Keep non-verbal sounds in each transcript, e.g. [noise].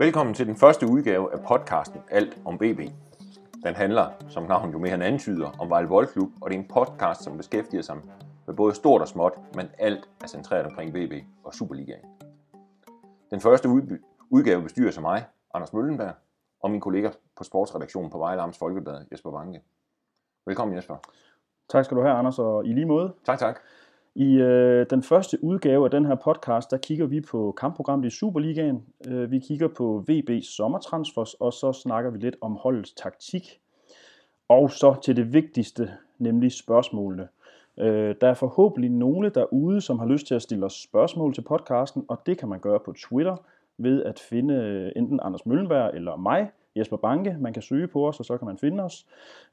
Velkommen til den første udgave af podcasten Alt om BB. Den handler, som navnet jo mere end antyder, om Vejle Boldklub, og det er en podcast, som beskæftiger sig med både stort og småt, men alt er centreret omkring BB og Superligaen. Den første udgave bestyrer sig mig, Anders Møllenberg, og min kollega på sportsredaktionen på Vejle Amts Folkeblad, Jesper Banke. Velkommen Jesper. Tak skal du have, Anders, og i lige måde. Tak, tak. I øh, den første udgave af den her podcast, der kigger vi på kampprogrammet i Superligaen. Øh, vi kigger på VB's sommertransfers, og så snakker vi lidt om holdets taktik. Og så til det vigtigste, nemlig spørgsmålene. Øh, der er forhåbentlig nogle derude, som har lyst til at stille os spørgsmål til podcasten, og det kan man gøre på Twitter ved at finde øh, enten Anders Møllenberg eller mig, Jesper Banke. Man kan søge på os, og så kan man finde os.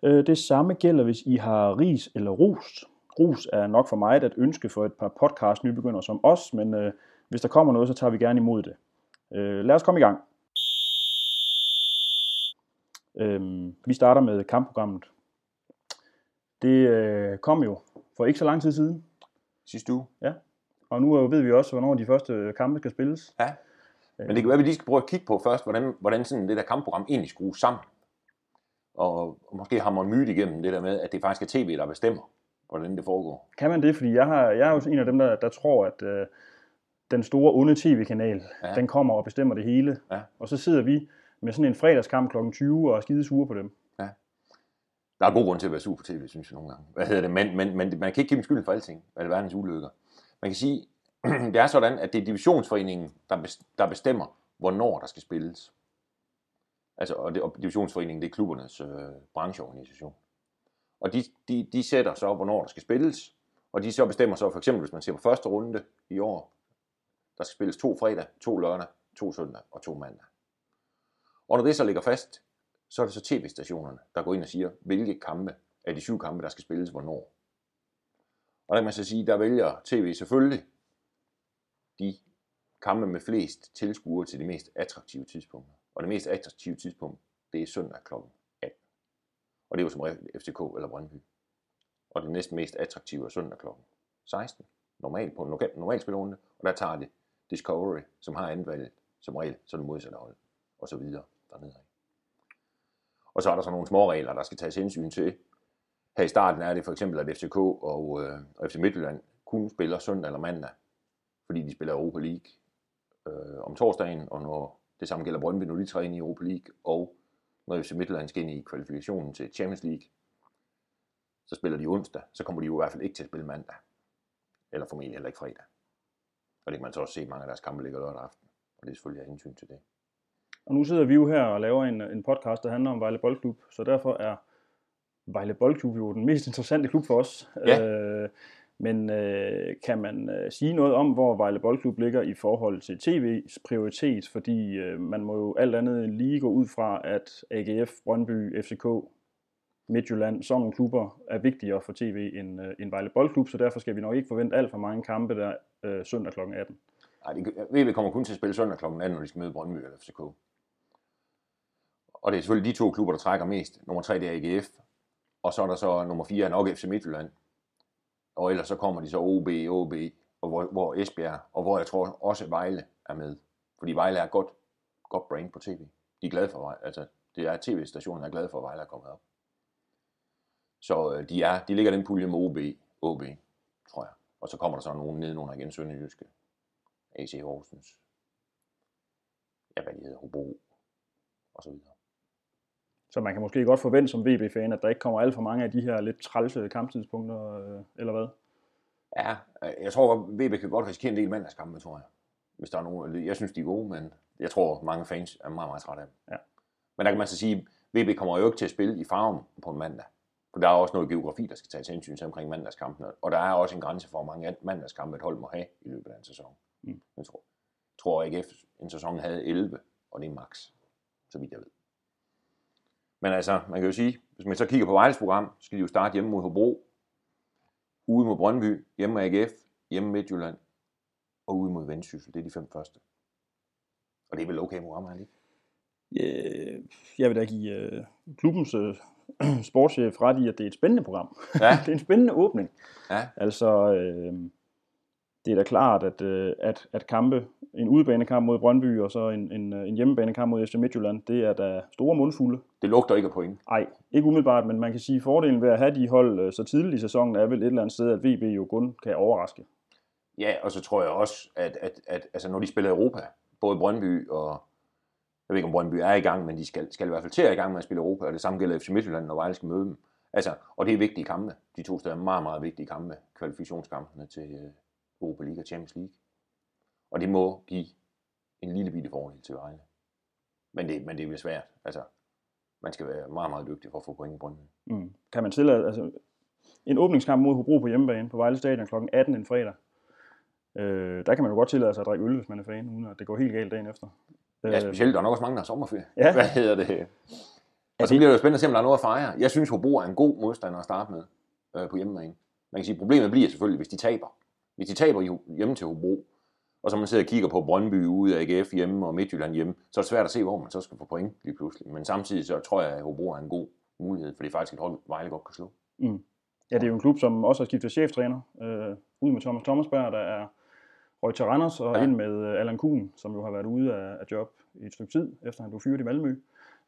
Øh, det samme gælder, hvis I har ris eller ros Grus er nok for mig at ønske for et par podcast nybegynder som os, men øh, hvis der kommer noget, så tager vi gerne imod det. Øh, lad os komme i gang. Øh, vi starter med kampprogrammet. Det øh, kom jo for ikke så lang tid siden. Sidste uge. Ja, og nu ved vi også, hvornår de første kampe skal spilles. Ja, men det kan være, at vi lige skal prøve at kigge på først, hvordan, hvordan sådan det der kampprogram egentlig skrues sammen. Og, og måske har man myte igennem det der med, at det faktisk er tv, der bestemmer hvordan det foregår. Kan man det? Fordi jeg, har, jeg er jo en af dem, der, der tror, at øh, den store onde tv-kanal, ja. den kommer og bestemmer det hele. Ja. Og så sidder vi med sådan en fredagskamp kl. 20 og er skide sure på dem. Ja. Der er god grund til at være sur på tv, synes jeg nogle gange. Hvad hedder det? Men, men, men man kan ikke give dem skylden for alting, hvad det verdens ulykker. Man kan sige, [clears throat] det er sådan, at det er divisionsforeningen, der bestemmer, hvornår der skal spilles. Altså, og, det, og divisionsforeningen, det er klubbernes øh, brancheorganisation. Og de, de, de sætter så, hvornår der skal spilles, og de så bestemmer så, for eksempel hvis man ser på første runde i år, der skal spilles to fredag, to lørdag, to søndag og to mandag. Og når det så ligger fast, så er det så tv-stationerne, der går ind og siger, hvilke kampe af de syv kampe, der skal spilles hvornår. Og der kan man så sige, der vælger tv selvfølgelig de kampe med flest tilskuere til de mest attraktive tidspunkter. Og det mest attraktive tidspunkt, det er søndag klokken og det var som regel FCK eller Brøndby. Og det næsten mest attraktive er søndag kl. 16, normalt på en normal spilrunde, og der tager det Discovery, som har anvalget som regel, så det modsatte hold, og så videre dernede. Og så er der så nogle små regler, der skal tages hensyn til. Her i starten er det for eksempel, at FCK og, øh, og FC Midtjylland kun spiller søndag eller mandag, fordi de spiller Europa League øh, om torsdagen, og når det samme gælder Brøndby, når de træner i Europa League, og når FC Midtjylland skal ind i kvalifikationen til Champions League, så spiller de onsdag, så kommer de jo i hvert fald ikke til at spille mandag. Eller formentlig heller ikke fredag. Og det kan man så også se, at mange af deres kampe ligger lørdag aften. Og det er selvfølgelig af hensyn til det. Og nu sidder vi jo her og laver en, en podcast, der handler om Vejle Boldklub, så derfor er Vejle Boldklub jo den mest interessante klub for os. Ja. Øh, men øh, kan man øh, sige noget om, hvor Vejle Boldklub ligger i forhold til TV's prioritet? Fordi øh, man må jo alt andet lige gå ud fra, at AGF, Brøndby, FCK, Midtjylland, sådan nogle klubber er vigtigere for tv end, øh, end Vejle Boldklub, så derfor skal vi nok ikke forvente alt for mange kampe der øh, søndag kl. 18. Nej, VB kommer kun til at spille søndag kl. 18, når de skal møde Brøndby eller FCK. Og det er selvfølgelig de to klubber, der trækker mest. Nummer 3 det er AGF, og så er der så nummer 4 er nok FC Midtjylland, og ellers så kommer de så OB, OB, og hvor, hvor Esbjerg, og hvor jeg tror også Vejle er med. Fordi Vejle er godt, godt brand på tv. De er glade for Vejle, altså det er tv-stationen, der er glade for, at Vejle er kommet op. Så øh, de, er, de ligger den pulje med OB, OB, tror jeg. Og så kommer der så nogen nedenunder igen, Sønderjyske, AC Horsens, ja, hvad de hedder, Hobro, og så videre. Så man kan måske godt forvente som VB-fan, at der ikke kommer alt for mange af de her lidt trælse kamptidspunkter, øh, eller hvad? Ja, jeg tror, at VB kan godt risikere en del mandagskampe, tror jeg. Hvis der er nogen, jeg synes, de er gode, men jeg tror, mange fans er meget, meget trætte af dem. Ja. Men der kan man så sige, at VB kommer jo ikke til at spille i farven på en mandag. For der er også noget geografi, der skal tages hensyn til omkring mandagskampene. Og der er også en grænse for, hvor mange mandagskampe et hold må have i løbet af en sæson. Mm. Jeg tror, tror at AGF en sæson havde 11, og det er max, så vidt jeg ved. Men altså, man kan jo sige, hvis man så kigger på Vejles program, så skal de jo starte hjemme mod Hobro, ude mod Brøndby, hjemme med AGF, hjemme Midtjylland og ude mod Vendsyssel. Det er de fem første. Og det er vel okay program, ikke? Yeah, jeg vil da give uh, klubbens uh, [clears throat] sportschef ret i, at det er et spændende program. Ja. [laughs] det er en spændende åbning. Ja. Altså, uh, det er da klart, at, uh, at, at kampe en udebanekamp mod Brøndby, og så en, en, en hjemmebanekamp mod FC Midtjylland, det er da store mundfulde. Det lugter ikke af point. Nej, ikke umiddelbart, men man kan sige, at fordelen ved at have de hold øh, så tidligt i sæsonen er vel et eller andet sted, at VB jo kun kan overraske. Ja, og så tror jeg også, at, at, at altså, når de spiller Europa, både Brøndby og... Jeg ved ikke, om Brøndby er i gang, men de skal, skal i hvert fald til at i gang med at spille Europa, og det samme gælder FC Midtjylland, når Vejle skal møde dem. Altså, og det er vigtige kampe. De to steder er meget, meget vigtige kampe, kvalifikationskampene til øh, Europa League og Champions League. Og det må give en lille bitte fordel til Vejle. Men det, men det bliver svært. Altså, man skal være meget, meget dygtig for at få point i Brøndby. Mm. Kan man tillade, altså, en åbningskamp mod Hobro på hjemmebane på Vejle Stadion kl. 18 en fredag. Øh, der kan man jo godt tillade sig at drikke øl, hvis man er fan, uden at det går helt galt dagen efter. Ja, specielt. Der er nok også mange, der har sommerferie. Ja. [laughs] Hvad hedder det? Og så bliver det jo spændende at se, om der er noget at fejre. Jeg synes, Hobro er en god modstander at starte med øh, på hjemmebane. Man kan sige, problemet bliver selvfølgelig, hvis de taber. Hvis de taber hjemme til Hobro, og så man sidder og kigger på Brøndby ude af AGF hjemme og Midtjylland hjemme, så er det svært at se, hvor man så skal få point lige pludselig. Men samtidig så tror jeg, at Hobro er en god mulighed, for det er faktisk et hold, Vejle godt kan slå. Mm. Ja, det er jo en klub, som også har skiftet cheftræner. Øh, ud med Thomas Thomasberg, der er røg til Randers, og Ja. ind med øh, Allan Kuhn, som jo har været ude af, af job i et stykke tid, efter han blev fyret i Malmø.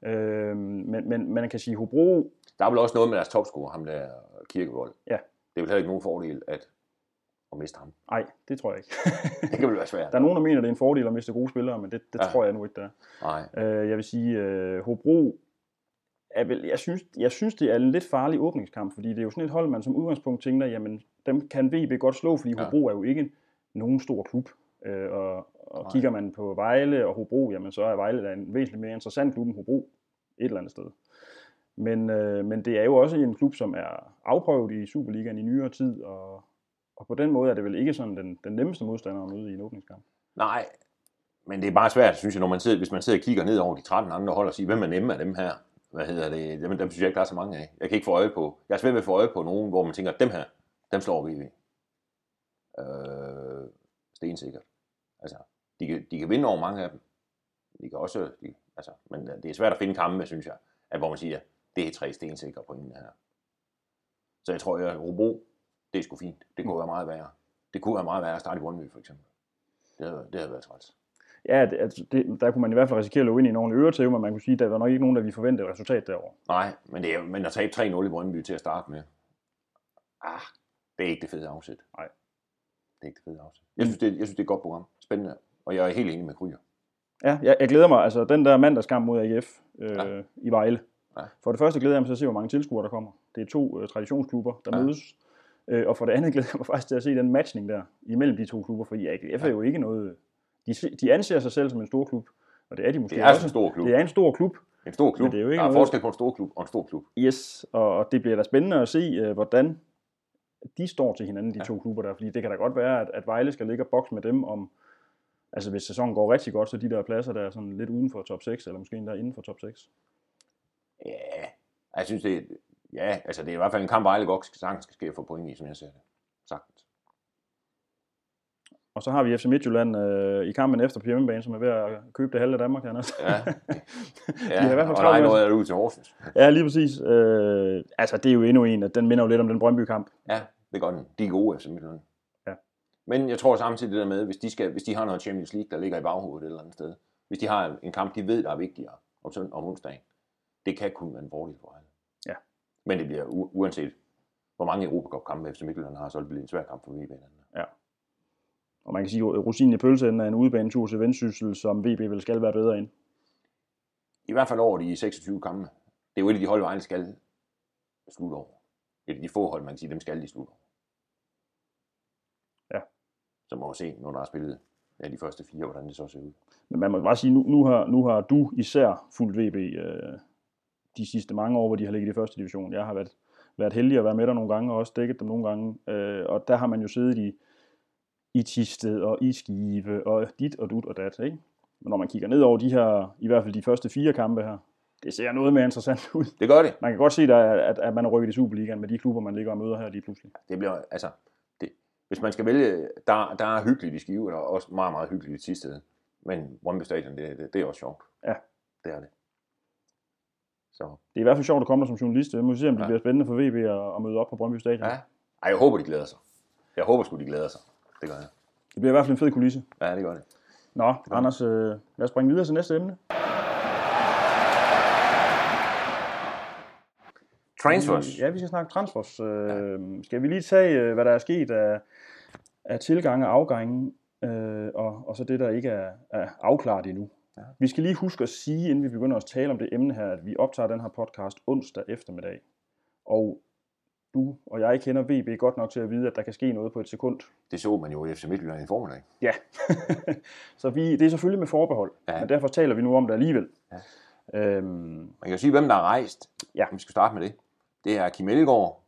Øh, men, men, men man kan sige, Hobro, Der er vel også noget med deres topscorer, ham der Kirkevold. Ja. Det er vel heller ikke nogen fordel at, at miste ham. nej, det tror jeg ikke. [laughs] Det kan vel være svært. der er nogen, der mener, det er en fordel at miste gode spillere, men det, det Ja. ja. tror jeg nu ikke, det er. Nej. Øh, jeg vil sige, øh, Hobro er vel, jeg synes, jeg synes, det er en lidt farlig åbningskamp, fordi det er jo sådan et hold, man som udgangspunkt tænker, jamen, dem kan VB godt slå, fordi Ja. Hobro er jo ikke nogen stor klub. Øh, og og Nej. kigger man på Vejle og Hobro, jamen så er Vejle da en væsentligt mere interessant klub end Hobro et eller andet sted. Men, øh, men det er jo også en klub, som er afprøvet i Superligaen i nyere tid, og, og på den måde er det vel ikke sådan den, den nemmeste modstander at møde i en åbningskamp. Nej, men det er bare svært, synes jeg, når man sidder, hvis man sidder og kigger ned over de 13 andre hold og siger, hvem er nemme af dem her? Hvad hedder det? Dem, dem synes jeg ikke, der er så mange af. Jeg kan ikke få øje på. Jeg er svært ved at få øje på nogen, hvor man tænker, dem her, dem slår vi. Øh, stensikkert. Altså, de kan, de kan vinde over mange af dem. De kan også, de, altså, men det er svært at finde kampe, synes jeg, at hvor man siger, det er tre stensikre pointe her. Så jeg tror, at Robo det er sgu fint. Det kunne være meget værre. Det kunne være meget værre at starte i Brøndby, for eksempel. Det havde, det havde været træls. Ja, det, altså, det, der kunne man i hvert fald risikere at løbe ind i en ordentlig øretæve, men man kunne sige, at der var nok ikke nogen, der ville forvente et resultat derovre. Nej, men, det er, men at tabe 3-0 i Brøndby til at starte med, ah, det er ikke det fede afsæt. Nej. Det er ikke det fede afsæt. Jeg synes, det, jeg synes, det er et godt program. Spændende. Og jeg er helt enig med Kryer. Ja, jeg, jeg glæder mig. Altså, den der mandagskamp mod AGF øh, Ja. i Vejle. Ja. For det første glæder jeg mig til at se, hvor mange tilskuere der kommer. Det er to øh, traditionsklubber, der ja. mødes. Øh, og for det andet glæder jeg mig faktisk til at se den matchning der imellem de to klubber, fordi AGF er jo ikke noget... De, de anser sig selv som en stor klub, og det er de måske Det er altså også. en stor klub. Det er en stor klub, En stor klub. Men det er jo ikke der er noget- forskel på en stor klub og en stor klub. yes, og, det bliver da spændende at se, øh, hvordan de står til hinanden, de Ja. to klubber der, fordi det kan da godt være, at, at Vejle skal ligge og bokse med dem om, altså hvis sæsonen går rigtig godt, så de der pladser, der er sådan lidt uden for top 6, eller måske endda inden for top 6. Ja, jeg synes, det er, ja, altså det er i hvert fald en kamp, Vejle godt sagtens skal ske få point i, som jeg ser det. Sagtens. Og så har vi FC Midtjylland øh, i kampen efter på hjemmebane, som er ved at købe det halve af Danmark, Anders. Ja, [laughs] De har i hvert fald og der er noget af ud til Horsens. ja, lige præcis. Øh, altså, det er jo endnu en, at den minder jo lidt om den Brøndby-kamp. Ja, det gør den. De er gode, FC Midtjylland. Ja. Men jeg tror samtidig det der med, hvis de, skal, hvis de har noget Champions League, der ligger i baghovedet et eller andet sted, hvis de har en kamp, de ved, der er vigtigere om, søndag, om onsdagen, det kan kun være en fordel for alle. Ja. Men det bliver u- uanset, hvor mange Europacup-kampe FC Midtjylland har, så vil det blive en svær kamp for VB. her. Og man kan sige, at rosinen i pølseenden er en udebanetur til Vendsyssel, som VB vel skal være bedre end. I hvert fald over de 26 kampe. Det er jo et af de hold, Vejle skal slutte over. Et af de få hold, man kan sige, dem skal de slutte over. Ja. Så må vi se, når der er spillet ja, de første fire, hvordan det så ser ud. Men man må bare sige, nu, nu, har, nu har du især fulgt VB øh, de sidste mange år, hvor de har ligget i første division. Jeg har været, været heldig at være med der nogle gange, og også dækket dem nogle gange. Øh, og der har man jo siddet i, i Tisted og i Skive og dit og dut og dat. Ikke? Men når man kigger ned over de her, i hvert fald de første fire kampe her, det ser noget mere interessant ud. Det gør det. Man kan godt se, der, er- at, at man er rykket i Superligaen med de klubber, man ligger og møder her lige pludselig. Det bliver, altså, det, hvis man skal vælge, der, der er hyggeligt i Skive, og der er også meget, meget hyggeligt i Tisted. Men Brøndby Stadion, det, det, det er også sjovt. Ja. Det er det. Så, Det er i hvert fald sjovt at komme der som journalist. Vi må se, om det Ja. ja. bliver spændende for VB at, at møde op på Brøndby Stadion. ja. Ej, jeg håber, de glæder sig. Jeg håber sgu, de glæder sig. Det gør jeg. Det bliver i hvert fald en fed kulisse. Ja, det gør det. Nå, Anders, øh, lad os springe videre til næste emne. Transfers. Ja, vi skal snakke transfers. Øh, skal vi lige tage, øh, hvad der er sket af, af tilgange og afgange, øh, og, og så det, der ikke er, er afklaret endnu. Ja. Vi skal lige huske at sige, inden vi begynder at tale om det emne her, at vi optager den her podcast onsdag eftermiddag. Og du og jeg kender VB godt nok til at vide, at der kan ske noget på et sekund. Det så man jo i FC Midtjylland i formiddag. Ja, [laughs] så vi, det er selvfølgelig med forbehold, Ja. men derfor taler vi nu om det alligevel. Ja. Øhm, Man kan jo sige, hvem der er rejst. Ja. Vi skal starte med det. Det er Kim Elgaard,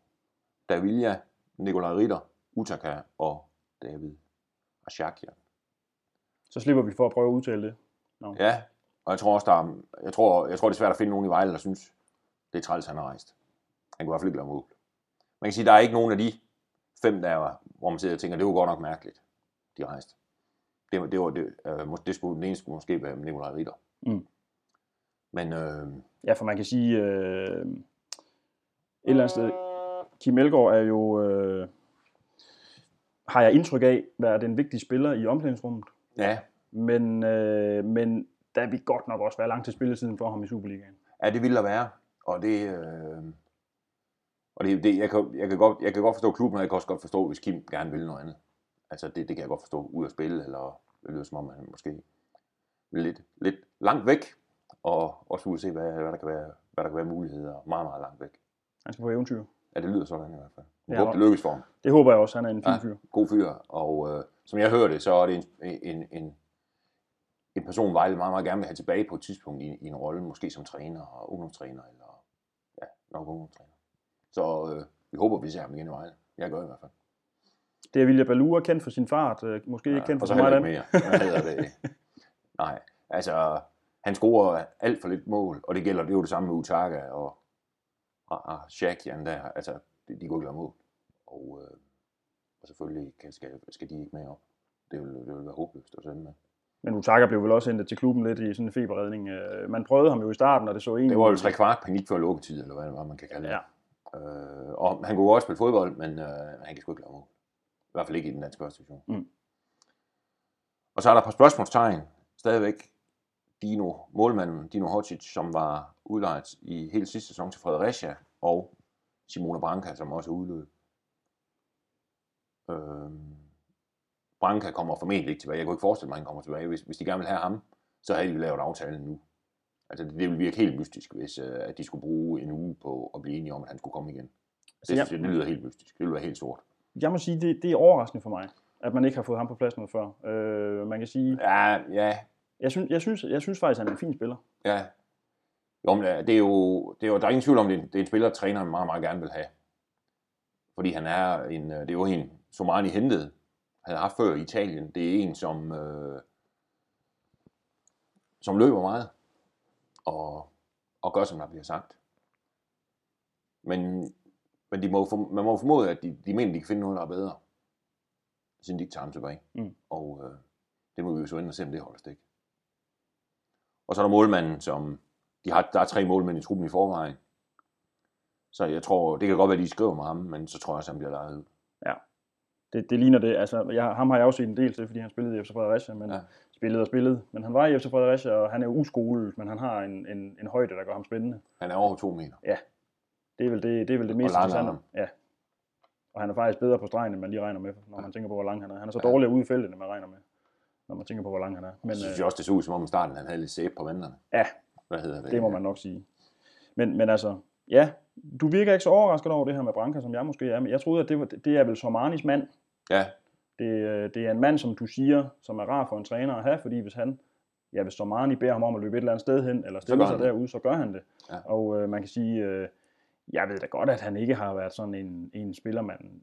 Davilja, Nikolaj Ritter, Utaka og David Ashakian. så slipper vi for at prøve at udtale det. Ja, og jeg tror også, der er, jeg tror, jeg tror, det er svært at finde nogen i Vejle, der synes, det er træls, han har rejst. Han kunne i hvert fald ikke lave mål. Man kan sige, der er ikke nogen af de fem, der er, hvor man sidder og tænker, det var godt nok mærkeligt, de rejste. Det, var- det, var, det, øh, det skulle, den ene skulle måske være Nikolaj Ritter. Mm. Men øh, Ja, for man kan sige, øh, et eller andet sted, Kim Elgaard er jo, øh, har jeg indtryk af, været en vigtig spiller i omklædningsrummet. ja, Men, øh, men der vil godt nok også være lang til spilletiden for ham i Superligaen. Ja, det ville der være. Og det, øh, og det, det jeg, kan, jeg, kan godt, jeg kan godt forstå klubben, og jeg kan også godt forstå, hvis Kim gerne vil noget andet. Altså, det, det kan jeg godt forstå. Ud at spille, eller det lyder som om, han måske vil lidt, lidt langt væk, og også ud at se, hvad, hvad, der kan være, hvad der kan være muligheder meget, meget langt væk. Han skal på eventyr. Ja, det lyder sådan i hvert fald. Jeg Ja, håber, det lykkes for ham. Det håber jeg også, han er en fin Ja. fyr. God fyr, og øh, som jeg hører det, så er det en, en, en, en person, Vejle meget, meget gerne vil have tilbage på et tidspunkt i, i en rolle, måske som træner og ungdomstræner, eller ja, nok ungdomstræner. Så øh, vi håber, vi ser ham igen i Vejle. Jeg gør i hvert fald. Det er Vilja Balua, kendt for sin fart, øh, måske ikke kendt for så meget andet. mere. Det? [laughs] Nej, altså, han scorer alt for lidt mål, og det gælder, det er jo det samme med Utaka og, og, og Shakian der, altså, de, de kunne ikke lave mål. Og, øh, og selvfølgelig kan, skal, skal de ikke med op. Det vil, det vil være håbløst at sende med. Men Utaka blev vel også hentet til klubben lidt i sådan en feberredning. Øh, Man prøvede ham jo i starten, og det så egentlig... Det var jo tre kvart panik før lukketid, eller hvad det var, man kan kalde det. Ja. Øh, og han kunne også spille fodbold, men øh, han kan sgu ikke lave mål. I hvert fald ikke i den danske første division. Mm. Og så er der et par spørgsmålstegn stadigvæk. Dino, målmanden Dino Hodzic, som var udlejet i hele sidste sæson til Fredericia, og Simona Branca, som også udløbet. Øh, Branca kommer formentlig ikke tilbage. Jeg kunne ikke forestille mig, at han kommer tilbage. Hvis, hvis de gerne vil have ham, så havde de lavet aftalen nu. Altså, det, det ville virke helt mystisk, hvis øh, at de skulle bruge en uge på at blive enige om, at han skulle komme igen. Det, Så jeg- synes det lyder helt mystisk. Det ville være helt sort. Jeg må sige, det, det er overraskende for mig, at man ikke har fået ham på plads noget før. Øh, man kan sige, Ja, ja, jeg synes, jeg, synes, jeg synes faktisk, at han er en fin spiller. ja. Jo, men det er jo, det er jo, der er ingen tvivl om, det er, en- det er en spiller, træneren meget, meget gerne vil have. Fordi han er en, øh, det er jo en, Somani hentede, havde haft før i Italien. Det er en, som, øh, som løber meget, og, og gør, som der bliver sagt. Men, men de må, for, man må formode, at de, de mener, de kan finde noget, der er bedre, siden de ikke tager ham tilbage. Mm. Og øh, det må vi jo så ind og se, om det holder stik. Og så er der målmanden, som de har, der er tre målmænd i truppen i forvejen. Så jeg tror, det kan godt være, de skriver med ham, men så tror jeg at han bliver lejet ud. Det, det ligner det. Altså, jeg, ham har jeg også set en del til, fordi han spillede i FC Fredericia, men Ja. ja. spillede og spillede. Men han var i FC Fredericia, og han er jo uskolet, men han har en, en, en højde, der gør ham spændende. Han er over to meter. Det er vel det, det, er vel det mest interessante. Ja. Og han er faktisk bedre på stregen, end man lige regner med, når man tænker på, hvor lang han er. Han er så Ja. dårlig ude i feltet, end man regner med, når man tænker på, hvor lang han er. Men så synes øh, jeg også, det så ud som om i starten, han havde lidt sæbe på venterne. Ja. Hvad hedder det? det må man nok sige. Men, men altså, ja, du virker ikke så overrasket over det her med Branca, som jeg måske er. Men jeg troede, at det, var, det er vel Somanis mand. Ja, Det, øh, det er en mand, som du siger, som er rar for en træner at have, fordi hvis han, ja, hvis Somani beder ham om at løbe et eller andet sted hen, eller stille sig derude, så gør han det. Ja. Og øh, man kan sige, øh, jeg ved da godt, at han ikke har været sådan en, en spiller, man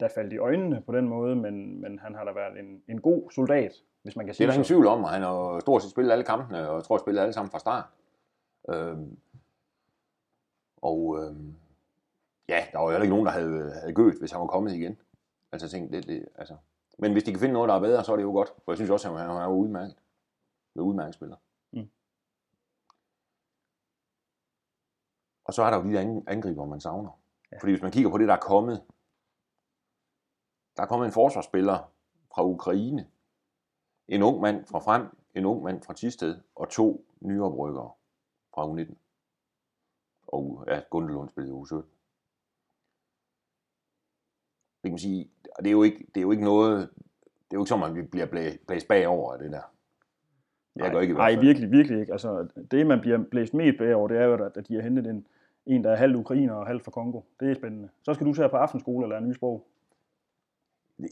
der faldt i øjnene på den måde, men, men han har da været en, en god soldat, hvis man kan det er sige der ingen tvivl om, og han har stort set spillet alle kampene, og jeg tror, jeg spillet alle sammen fra start. Øhm, og øhm, ja, der var jo ikke nogen, der havde, havde gødt, hvis han var kommet igen. Altså tænkte, det, det, altså. Men hvis de kan finde noget, der er bedre, så er det jo godt. For jeg synes også, at han han er udmærket. Det er udmærket spiller. Mm. Og så er der jo de der ang- angriber, man savner. Ja. Fordi hvis man kigger på det, der er kommet, der er kommet en forsvarsspiller fra Ukraine, en ung mand fra Frem, en ung mand fra Tisted og to nyoprykkere fra U19. Og ja, Gundelund spillede i U17. Det kan man sige, og det er jo ikke, det er jo ikke noget, det er jo ikke som, at vi bliver blæ- blæst bagover af det der. Jeg gør ikke i hvert Nej, virkelig, virkelig ikke. Altså, det, man bliver blæst mest bagover, det er jo, at de har hentet en, en der er halv ukrainer og halv fra Kongo. Det er spændende. Så skal du til på aftenskole og lære nye sprog.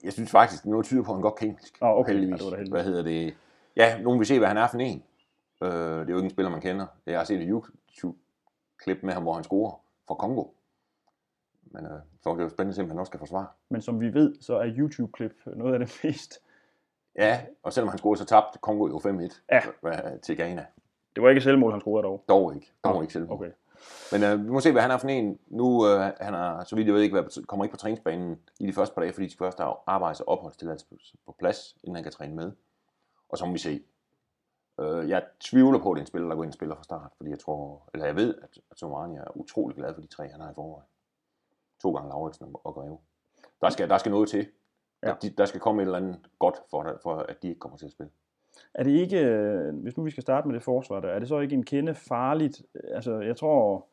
Jeg synes faktisk, noget tyder på, at han godt kan engelsk. Ah, okay. Heldigvis. Ja, det heldigt. Hvad hedder det? Ja, nogen vil se, hvad han er for en. Øh, det er jo ikke en spiller, man kender. Jeg har set et YouTube-klip med ham, hvor han scorer for Kongo. Men øh, så er det jo spændende at se, om han også kan forsvare. Men som vi ved, så er YouTube-klip noget af det [laughs] mest. Ja, og selvom han scorede, så tabte Kongo jo 5-1 Ja. øh, til Ghana. Det var ikke selvmål, han scorede dog. Dog ikke. Dog ikke selv. Okay. Men øh, vi må se, hvad han er for en. Nu øh, han har, så vidt jeg ved ikke, været, kommer ikke på træningsbanen i de første par dage, fordi de først har arbejds- og opholdstilladelse på, på plads, inden han kan træne med. Og så må vi se. Øh, jeg tvivler på, at det er en spiller, der går ind og spiller fra start, fordi jeg tror, eller jeg ved, at, at Somani er utrolig glad for de tre, han har i forvejen. To gange Lauritsen og- Greve. Der skal, der skal noget til. Ja. De, der skal komme et eller andet godt for, for, at de ikke kommer til at spille. Er det ikke, øh, hvis nu vi skal starte med det forsvar der, er det så ikke en kende farligt? Altså, jeg tror,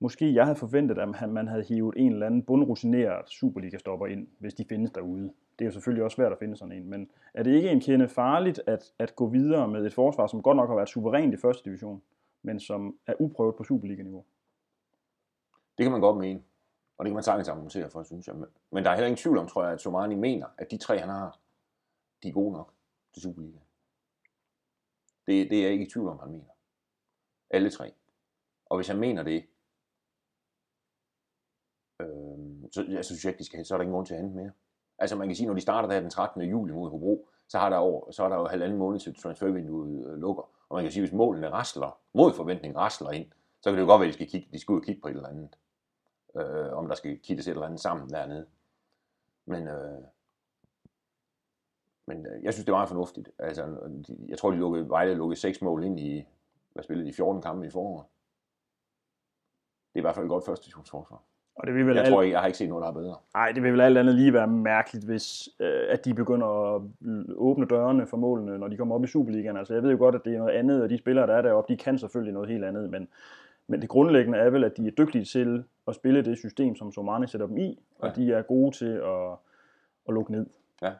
måske jeg havde forventet, at man havde hivet en eller anden bundrutineret Superliga-stopper ind, hvis de findes derude. Det er jo selvfølgelig også svært at finde sådan en, men er det ikke en kende farligt at, at gå videre med et forsvar, som godt nok har været suverænt i første division, men som er uprøvet på Superliga-niveau? Det kan man godt mene. Og det kan man sagtens argumentere for, synes jeg. Men der er heller ingen tvivl om, tror jeg, at Somani mener, at de tre, han har, de er gode nok til Superliga. Det, det er jeg ikke i tvivl om, han mener. Alle tre. Og hvis han mener det, øh, så jeg synes jeg ikke, de skal, så er der ingen grund til at hente mere. Altså man kan sige, når de starter der den 13. juli mod Hobro, så, har der over, så er der jo halvanden måned til transfervinduet øh, lukker. Og man kan sige, hvis målene rasler, mod forventning rasler ind, så kan det jo godt være, at de skal, kigge, de skal ud og kigge på et eller andet. Øh, om der skal kittes et eller andet sammen dernede. Men, øh, men øh, jeg synes, det er meget fornuftigt. Altså, jeg tror, de lukkede, Vejle lukkede seks mål ind i, hvad spillede de, 14 kampe i foråret. Det er i hvert fald et godt første divisionsforsvar. Og det vil vel Jeg alt- tror ikke, jeg har ikke set noget, der er bedre. Ej, det vil vel alt andet lige være mærkeligt, hvis øh, at de begynder at åbne dørene for målene, når de kommer op i Superligaen. Altså, jeg ved jo godt, at det er noget andet, og de spillere, der er deroppe, de kan selvfølgelig noget helt andet, men, men det grundlæggende er vel, at de er dygtige til at spille det system, som Somani sætter dem i, og Ja. de er gode til at, at lukke ned. Ja.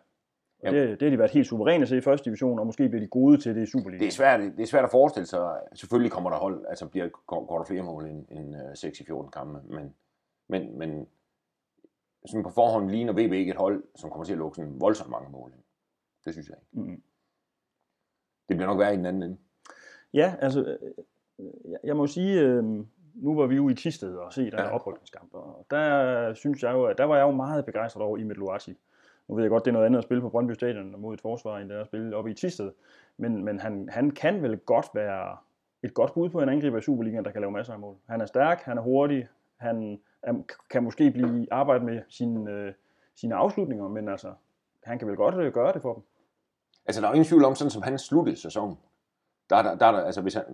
Og det, det har de været helt suveræne til i første division, og måske bliver de gode til det i Superligaen. Det er svært, det er svært at forestille sig. Selvfølgelig kommer der hold, altså bliver, går, går der flere mål end, end uh, 6 i 14 kampe, men, men, men sådan på forhånd ligner VB ikke et hold, som kommer til at lukke sådan voldsomt mange mål. Det synes jeg ikke. Mm. Det bliver nok værre i den anden ende. Ja, altså, øh, jeg- jeg må sige, øh, nu var vi jo i Tisted og se den her Ja. oprykningskamp, og der synes jeg jo, at der var jeg jo meget begejstret over Imit Luati. Nu ved jeg godt, det er noget andet at spille på Brøndby Stadion mod et forsvar, end det er at spille oppe i Tisted, men, men han, han kan vel godt være et godt bud på en angriber i Superligaen, der kan lave masser af mål. Han er stærk, han er hurtig, han er, kan måske blive arbejde med sine, øh, sine afslutninger, men altså, han kan vel godt øh, gøre det for dem. Altså, der er jo ingen tvivl om, sådan som han sluttede sæsonen, der, er der, der, er der, altså hvis han,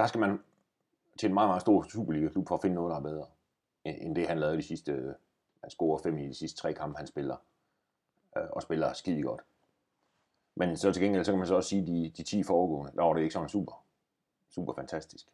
der skal man til en meget, meget stor Superliga-klub for at finde noget, der er bedre, end det, han lavede de sidste, øh, han scorer fem i de sidste tre kampe, han spiller, øh, og spiller skide godt. Men så til gengæld, så kan man så også sige, de, de 10 foregående, der var det ikke sådan super, super fantastisk.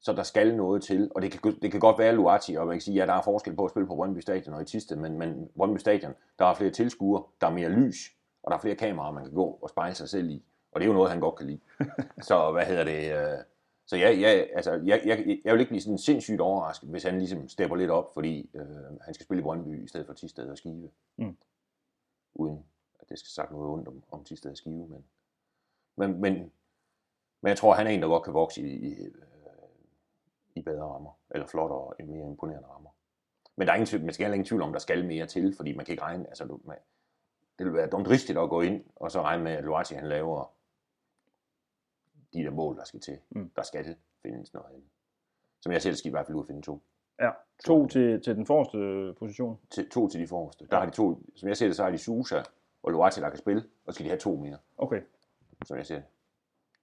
Så der skal noget til, og det kan, det kan godt være Luati, og man kan sige, ja, der er forskel på at spille på Brøndby Stadion og i Tiste, men, men Brøndby Stadion, der er flere tilskuere, der er mere lys, og der er flere kameraer, man kan gå og spejle sig selv i. Og det er jo noget, han godt kan lide. [laughs] så hvad hedder det? Øh, så jeg, jeg, altså, jeg, jeg, jeg vil ikke blive sådan sindssygt overrasket, hvis han ligesom stepper lidt op, fordi øh, han skal spille i Brøndby i stedet for Tisted og Skive. Mm. Uden at det skal sagt noget ondt om, om Tisted og Skive, men, men, men, men jeg tror, han er en, der godt kan vokse i, i, øh, i bedre rammer, eller flottere og mere imponerende rammer. Men der er ingen, man skal heller ingen tvivl om, der skal mere til, fordi man kan ikke regne, altså man, det vil være dumdristigt at gå ind, og så regne med, at Luati han laver de der mål, der skal til. Mm. Der skal findes noget andet. Som jeg selv skal i hvert fald ud at finde to. Ja, to til, til den forreste position. Til, to til de forreste. Der har de to, som jeg ser det, så har de Susa og Luati, der kan spille, og så skal de have to mere, Okay. som jeg ser det.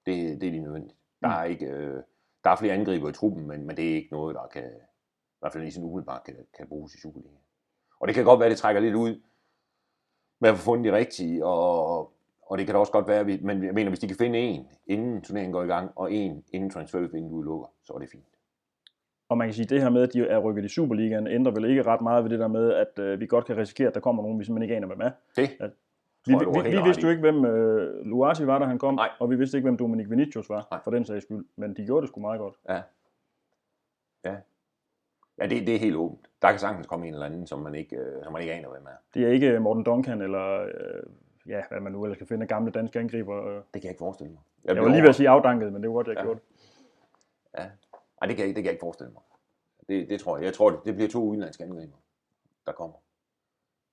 Det, det er de nødvendigt. Der Mm. er ikke, øh, der er flere angriber i truppen, men, men det er ikke noget, der kan, i hvert fald i sin umiddelbart kan, kan bruges i Superligaen. Og det kan godt være, det trækker lidt ud, med at få fundet de rigtige, og, og det kan da også godt være, at vi- men jeg mener, hvis de kan finde en, inden turneringen går i gang, og en inden transfervinduet lukker, så er det fint. Og man kan sige, at det her med, at de er rykket i Superligaen, ændrer vel ikke ret meget ved det der med, at øh, vi godt kan risikere, at der kommer nogen, vi simpelthen ikke aner, hvem er. Det ja. Vi, jeg, vi, vi ret vidste jo ikke, hvem øh, Luati var, da han kom, Nej. og vi vidste ikke, hvem Dominik Vinicius var, Nej. for den sags skyld. Men de gjorde det sgu meget godt. Ja. Ja. Ja, det, det er helt åbent. Der kan sagtens komme en eller anden, som man ikke, øh, som man ikke aner, hvem er. Det er ikke Morten Duncan, eller øh, ja, hvad man nu ellers kan finde af gamle danske angriber. Øh. Det kan jeg ikke forestille mig. Jeg var lige ved at sige afdanket, men det var godt, jeg Ja. ja. gjorde det. Ja. Ej, det kan, jeg, ikke- det kan jeg ikke forestille mig. Det, det tror jeg. Jeg tror, det, det bliver to udenlandske angriber, der kommer.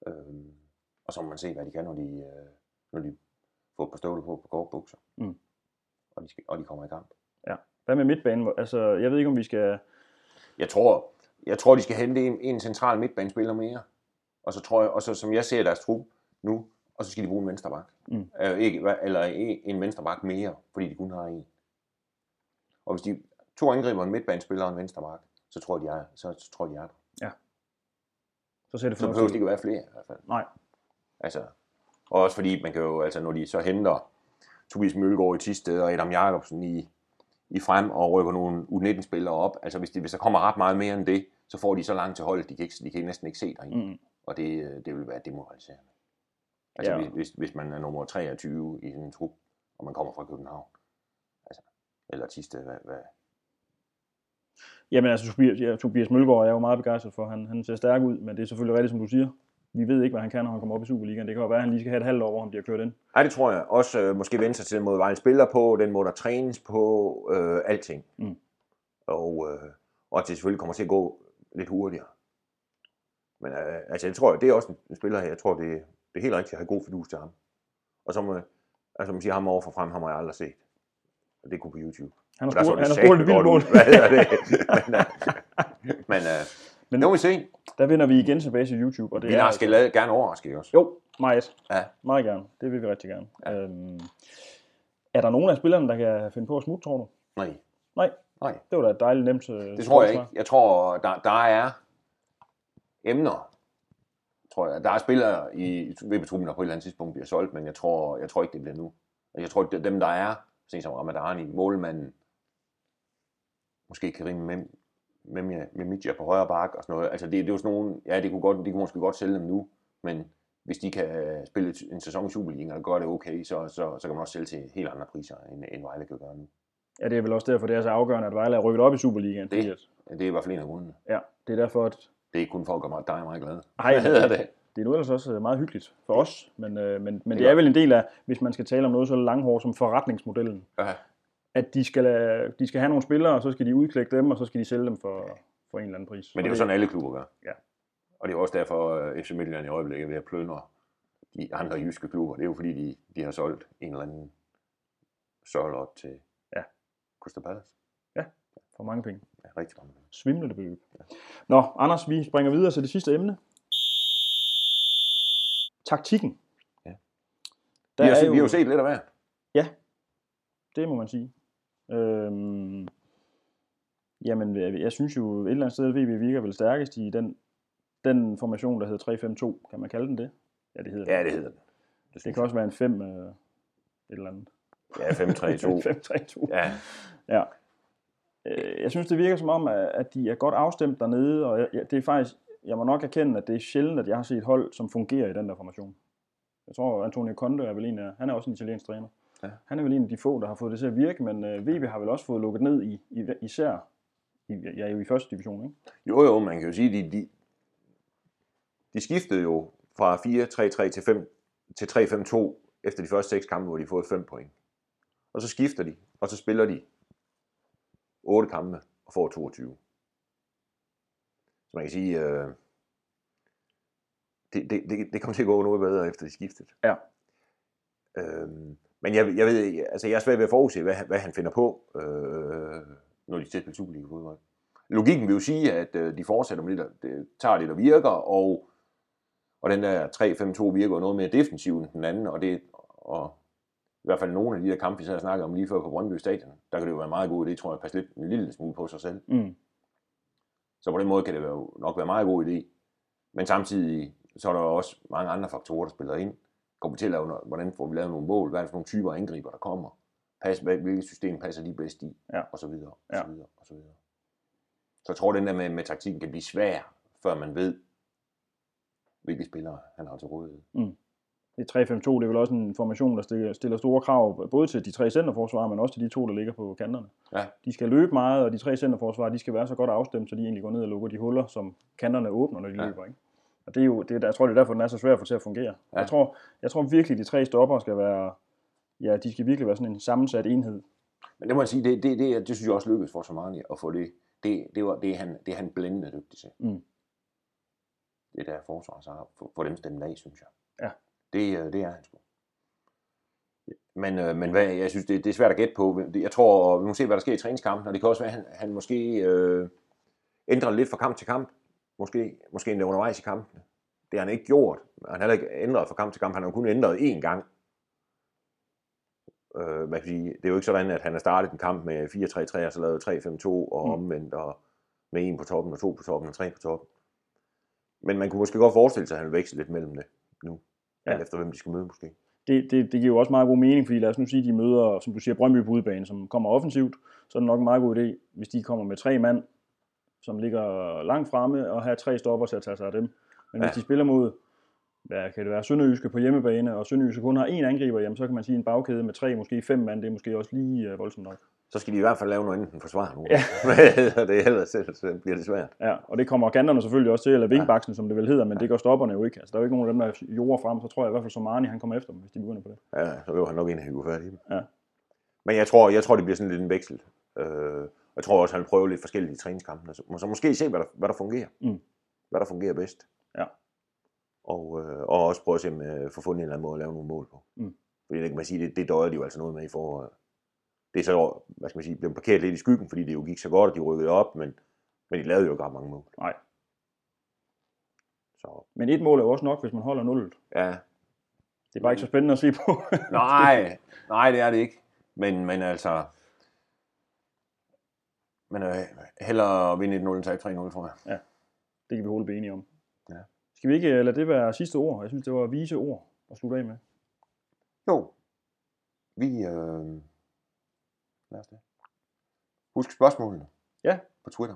Øhm, og så må man se, hvad de kan, når de, øh, når de får par støvler på på kort bukser. Mm. Og, de skal, og de kommer i kamp. Hvad med midtbanen? Altså, jeg ved ikke, om vi skal... Jeg tror, jeg tror de skal hente en, en central midtbanespiller mere. Og så tror jeg, og så som jeg ser deres trup nu, og så skal de bruge en vensterbak. Mm. Øh, ikke, eller en, en vensterbak mere, fordi de kun har en. Og hvis de to angriber en midtbanespiller og en vensterbak, så tror jeg, de er, så, så tror de er der. Så ser det Så behøver det ikke være flere i hvert fald. Nej. Altså, og også fordi man kan jo, altså når de så henter Tobias Mølgaard i Tisted og Adam Jacobsen i, i frem og rykker nogle U19-spillere op, altså hvis, de, hvis der kommer ret meget mere end det, så får de så langt til holdet, de kan, ikke, de kan næsten ikke se derinde. Mm. Og det, øh, det vil være demoraliserende. Altså Ja. hvis, hvis, hvis man er nummer 23 i en trup, og man kommer fra København, altså, eller Tisted, hvad, hvad, Jamen altså, Tobias, ja, Tobias Mølgaard er jo meget begejstret for. Han, han ser stærk ud, men det er selvfølgelig rigtigt, som du siger. Vi ved ikke, hvad han kan, når han kommer op i Superligaen. Det kan jo være, at han lige skal have et halvt år, hvor han bliver kørt ind. Nej, det tror jeg. Også øh, måske vende sig til den måde, Vejle spiller på, den måde, der trænes på, øh, alting. Mm. Og, øh, og det selvfølgelig kommer til at gå lidt hurtigere. Men øh, altså, jeg tror, det er også en spiller her. Jeg tror, det, det er helt rigtigt at have god fidus til ham. Og så må, altså man siger, ham overfor frem, ham har jeg aldrig set. Og det kunne på YouTube. Han har scoret, et vildt mål. Hvad hedder det? [laughs] men, øh, men, øh, Men- nu må vi se. Der vender vi igen tilbage til YouTube. Og det Vi er, skal lade, gerne overraske os. Jo, meget. Ja. Meget gerne. Det vil vi rigtig gerne. Ja. Øhm, er der nogen af spillerne, der kan finde på at smutte, tror du? Nej, Nej, nej. det var da et dejligt nemt øh, Det tror jeg ikke. Jeg tror, der, der er emner, tror jeg. Der er spillere i VB-truppen, der på et eller andet tidspunkt bliver solgt, men jeg tror, jeg tror ikke, det bliver nu. Jeg tror, det dem, der er, sådan som Ramadani, målmanden, måske Karim Mem, Memja, Memidja på højre bak og sådan noget. Altså det, det er jo sådan nogle, ja, det kunne, godt, det kunne måske godt sælge dem nu, men hvis de kan spille en sæson i Superligaen og gøre det okay, så, så, så kan man også sælge til helt andre priser, end, end Vejle kan gøre nu. Ja, det er vel også derfor, det er så afgørende, at Vejle er rykket op i Superligaen. Det- at- Det er i hvert fald en af grundene. Ja, det er derfor, at Det er kun for at gøre mig, dig meget glad. Ej, Hvad hedder det? det er nu ellers også øh, meget hyggeligt for os, men, øh, men, men Det er vel en del af, hvis man skal tale om noget så langhårdt som forretningsmodellen, Ja. at de skal, lade- de skal have nogle spillere, og så skal de udklække dem, og så skal de sælge dem for, for en eller anden pris. Men det er jo sådan, alle klubber gør. Ja. Og det er også derfor, at FC Midtjylland i øjeblikket er ved at plønre de andre jyske klubber. Det er jo fordi, de, de har solgt en eller anden sørlot til Ja. Crystal Palace. For mange penge. Ja, rigtig mange. Svimlende beløb. Nå, Anders, vi springer videre til det sidste emne. Taktikken. Ja. Der vi, har, er jo, vi har jo set lidt af hver. Det må man sige. Øhm, jamen, jeg jeg synes jo et eller andet sted, at VB virker vel stærkest i den, den formation, der hedder 3-5-2. Kan man kalde den det? Ja, det hedder Ja, den. det hedder den. Det, Det kan også være en 5 øh, et eller andet. Ja, 5-3-2. 5-3-2. [laughs] ja, Ja. Øh, Jeg synes, det virker som om, at de er godt afstemt dernede, og jeg- det er faktisk, jeg må nok erkende, at det er sjældent, at jeg har set et hold, som fungerer i den der formation. Jeg tror, Antonio Conte er vel en af, han er også en italiensk træner. Ja. Han er vel en af de få, der har fået det til at virke, men øh, VB har vel også fået lukket ned i, i især i, ja, jo i første division, ikke? Jo, jo, man kan jo sige, de, de, de skiftede jo fra 4-3-3 til, 5, til 3-5-2 efter de første seks kampe, hvor de har fået 5 point. Og så skifter de, og så spiller de 8 kampe og får 22. Så man kan sige, øh, det, det, det, det kommer til at gå noget bedre efter de skiftet. Ja. Øhm, men jeg, jeg ved, altså jeg er svært ved at forudse, hvad, han- hvad han finder på, øh, når de skal spille Superliga fodbold. Logikken vil jo sige, at øh, de fortsætter med det, der det tager det, der virker, og, og den der 3-5-2 virker jo noget mere defensiv end den anden, og det og i hvert fald nogle af de der kampe, vi så har snakket om lige før på Brøndby Stadion, der kan det jo være meget god idé, tror jeg, at passe lidt en lille smule på sig selv. Mm. Så på den måde kan det jo nok være en meget god idé. Men samtidig, så er der jo også mange andre faktorer, der spiller ind. Kommer til at lave hvordan får vi lavet nogle mål? Hvad er det for nogle typer angriber, der kommer? Pas, hvilket system passer de bedst i? Ja. Og så videre, og Ja. så videre, og så videre. Så jeg tror, den der med, med taktikken kan blive svær, før man ved, hvilke spillere han har til rådighed. Det 3-5-2, det er vel også en formation, der stiller- store krav, både til de tre centerforsvarer, men også til de to, der ligger på kanterne. Ja. De skal løbe meget, og de tre centerforsvarer, de skal være så godt afstemt, så de egentlig går ned og lukker de huller, som kanterne åbner, når de Ja. løber. Ikke? Og det er jo, det, jeg tror, det er derfor, den er så svær at få til at fungere. Ja. Jeg, tror, jeg tror virkelig, de tre stopper skal være, ja, de skal virkelig være sådan en sammensat enhed. Men det må jeg sige, det, det, det, det synes jeg også lykkedes for Somani at få det. Det, det, var, det, er han, det er han blændende dygtig til. Mm. Det der forsvar, så for, for dem stemt af, synes jeg. Ja. Det, øh, det er han sgu. Men, øh, men hvad, jeg synes, det, det er svært at gætte på. Jeg tror, og vi må se, hvad der sker i træningskampen, og det kan også være, at han, han måske øh, ændrer lidt fra kamp til kamp. Måske, måske endda undervejs i kampene. Det har han ikke gjort. Han har ikke ændret fra kamp til kamp. Han har kun ændret én gang. Øh, man kan sige, det er jo ikke sådan, at han har startet en kamp med 4-3-3, og så lavet 3-5-2 og Mm. omvendt, og med en på toppen, og to på toppen, og tre på toppen. Men man kunne måske godt forestille sig, at han veksler lidt mellem det nu. Ja. Alt efter hvem de skal møde måske. det, det, det giver jo også meget god mening, fordi lad os nu sige, de møder, som du siger, Brøndby på udebane, som kommer offensivt, så er det nok en meget god idé, hvis de kommer med tre mand, som ligger langt fremme, og have tre stopper til at tage sig af dem. Men. Ja. hvis de spiller mod, hvad kan det være, Sønderjyske på hjemmebane, og Sønderjyske kun har én angriber, jamen så kan man sige, en bagkæde med tre, måske fem mand, det er måske også lige øh, voldsomt nok. Så skal de i hvert fald lave noget enten forsvar nu. Ja. [laughs] Ja. det er ellers så bliver det svært. Ja, og det kommer kanterne selvfølgelig også til, eller vingbaksen, som det vel hedder, men det gør stopperne jo ikke. Altså, der er jo ikke nogen af dem, der jorder frem, så tror jeg i hvert fald, som Arne, han kommer efter dem, hvis de begynder på det. Ja, så vil han nok ind i dem. Ja. Men jeg tror, jeg tror, det bliver sådan lidt en veksel. Øh, og jeg tror også, han vil prøve lidt forskellige træningskampe. Så, så måske se, hvad der, hvad der fungerer. Mm. Hvad der fungerer bedst. Ja. Og, øh, og også prøve at se, om øh, få fundet en eller anden måde at lave nogle mål på. Mm. Fordi det kan man sige, det, det døjer de jo altså noget med i foråret. Det er så, hvad skal man sige, blevet parkeret lidt i skyggen, fordi det jo gik så godt, og de rykkede op, men, men de lavede jo ikke ret mange mål. Nej. Så Men et mål er jo også nok, hvis man holder nullet. ja, Det er bare ikke så spændende at se på. [laughs] Nej, nej, det er det ikke. Men, men altså... Men øh, hellere vinde 1-0 end tabe 3-0, tror jeg. Det kan vi holde enige om. Skal vi ikke øh, lade det være sidste ord? Jeg synes, det var vise ord at slutte af med. Jo. Vi... Øh... Lad os det. Husk spørgsmålene. Ja. På Twitter.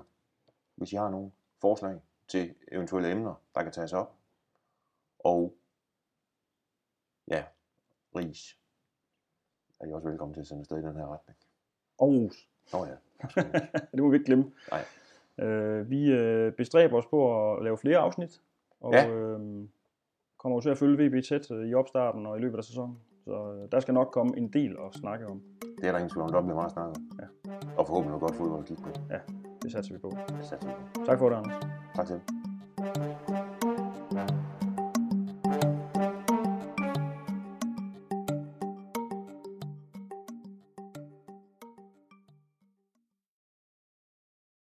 Hvis I har nogle forslag til eventuelle emner, der kan tages op. Og... Ja. Ris. Er I også velkommen til at sende afsted i den her retning. Og ros. Nå ja. [laughs] det må vi ikke glemme. Nej. Øh, vi øh, bestræber os på at lave flere afsnit. Og Ja. øh, kommer jo til at følge VB tæt øh, i opstarten og i løbet af sæsonen. Så øh, der skal nok komme en del at snakke om. Det er der ingen tvivl om. Der bliver meget snakket. om. Ja. Og forhåbentlig noget godt fodbold at kigge på. Det satser vi på. Det satser vi på. Tak for det, Anders. Tak til.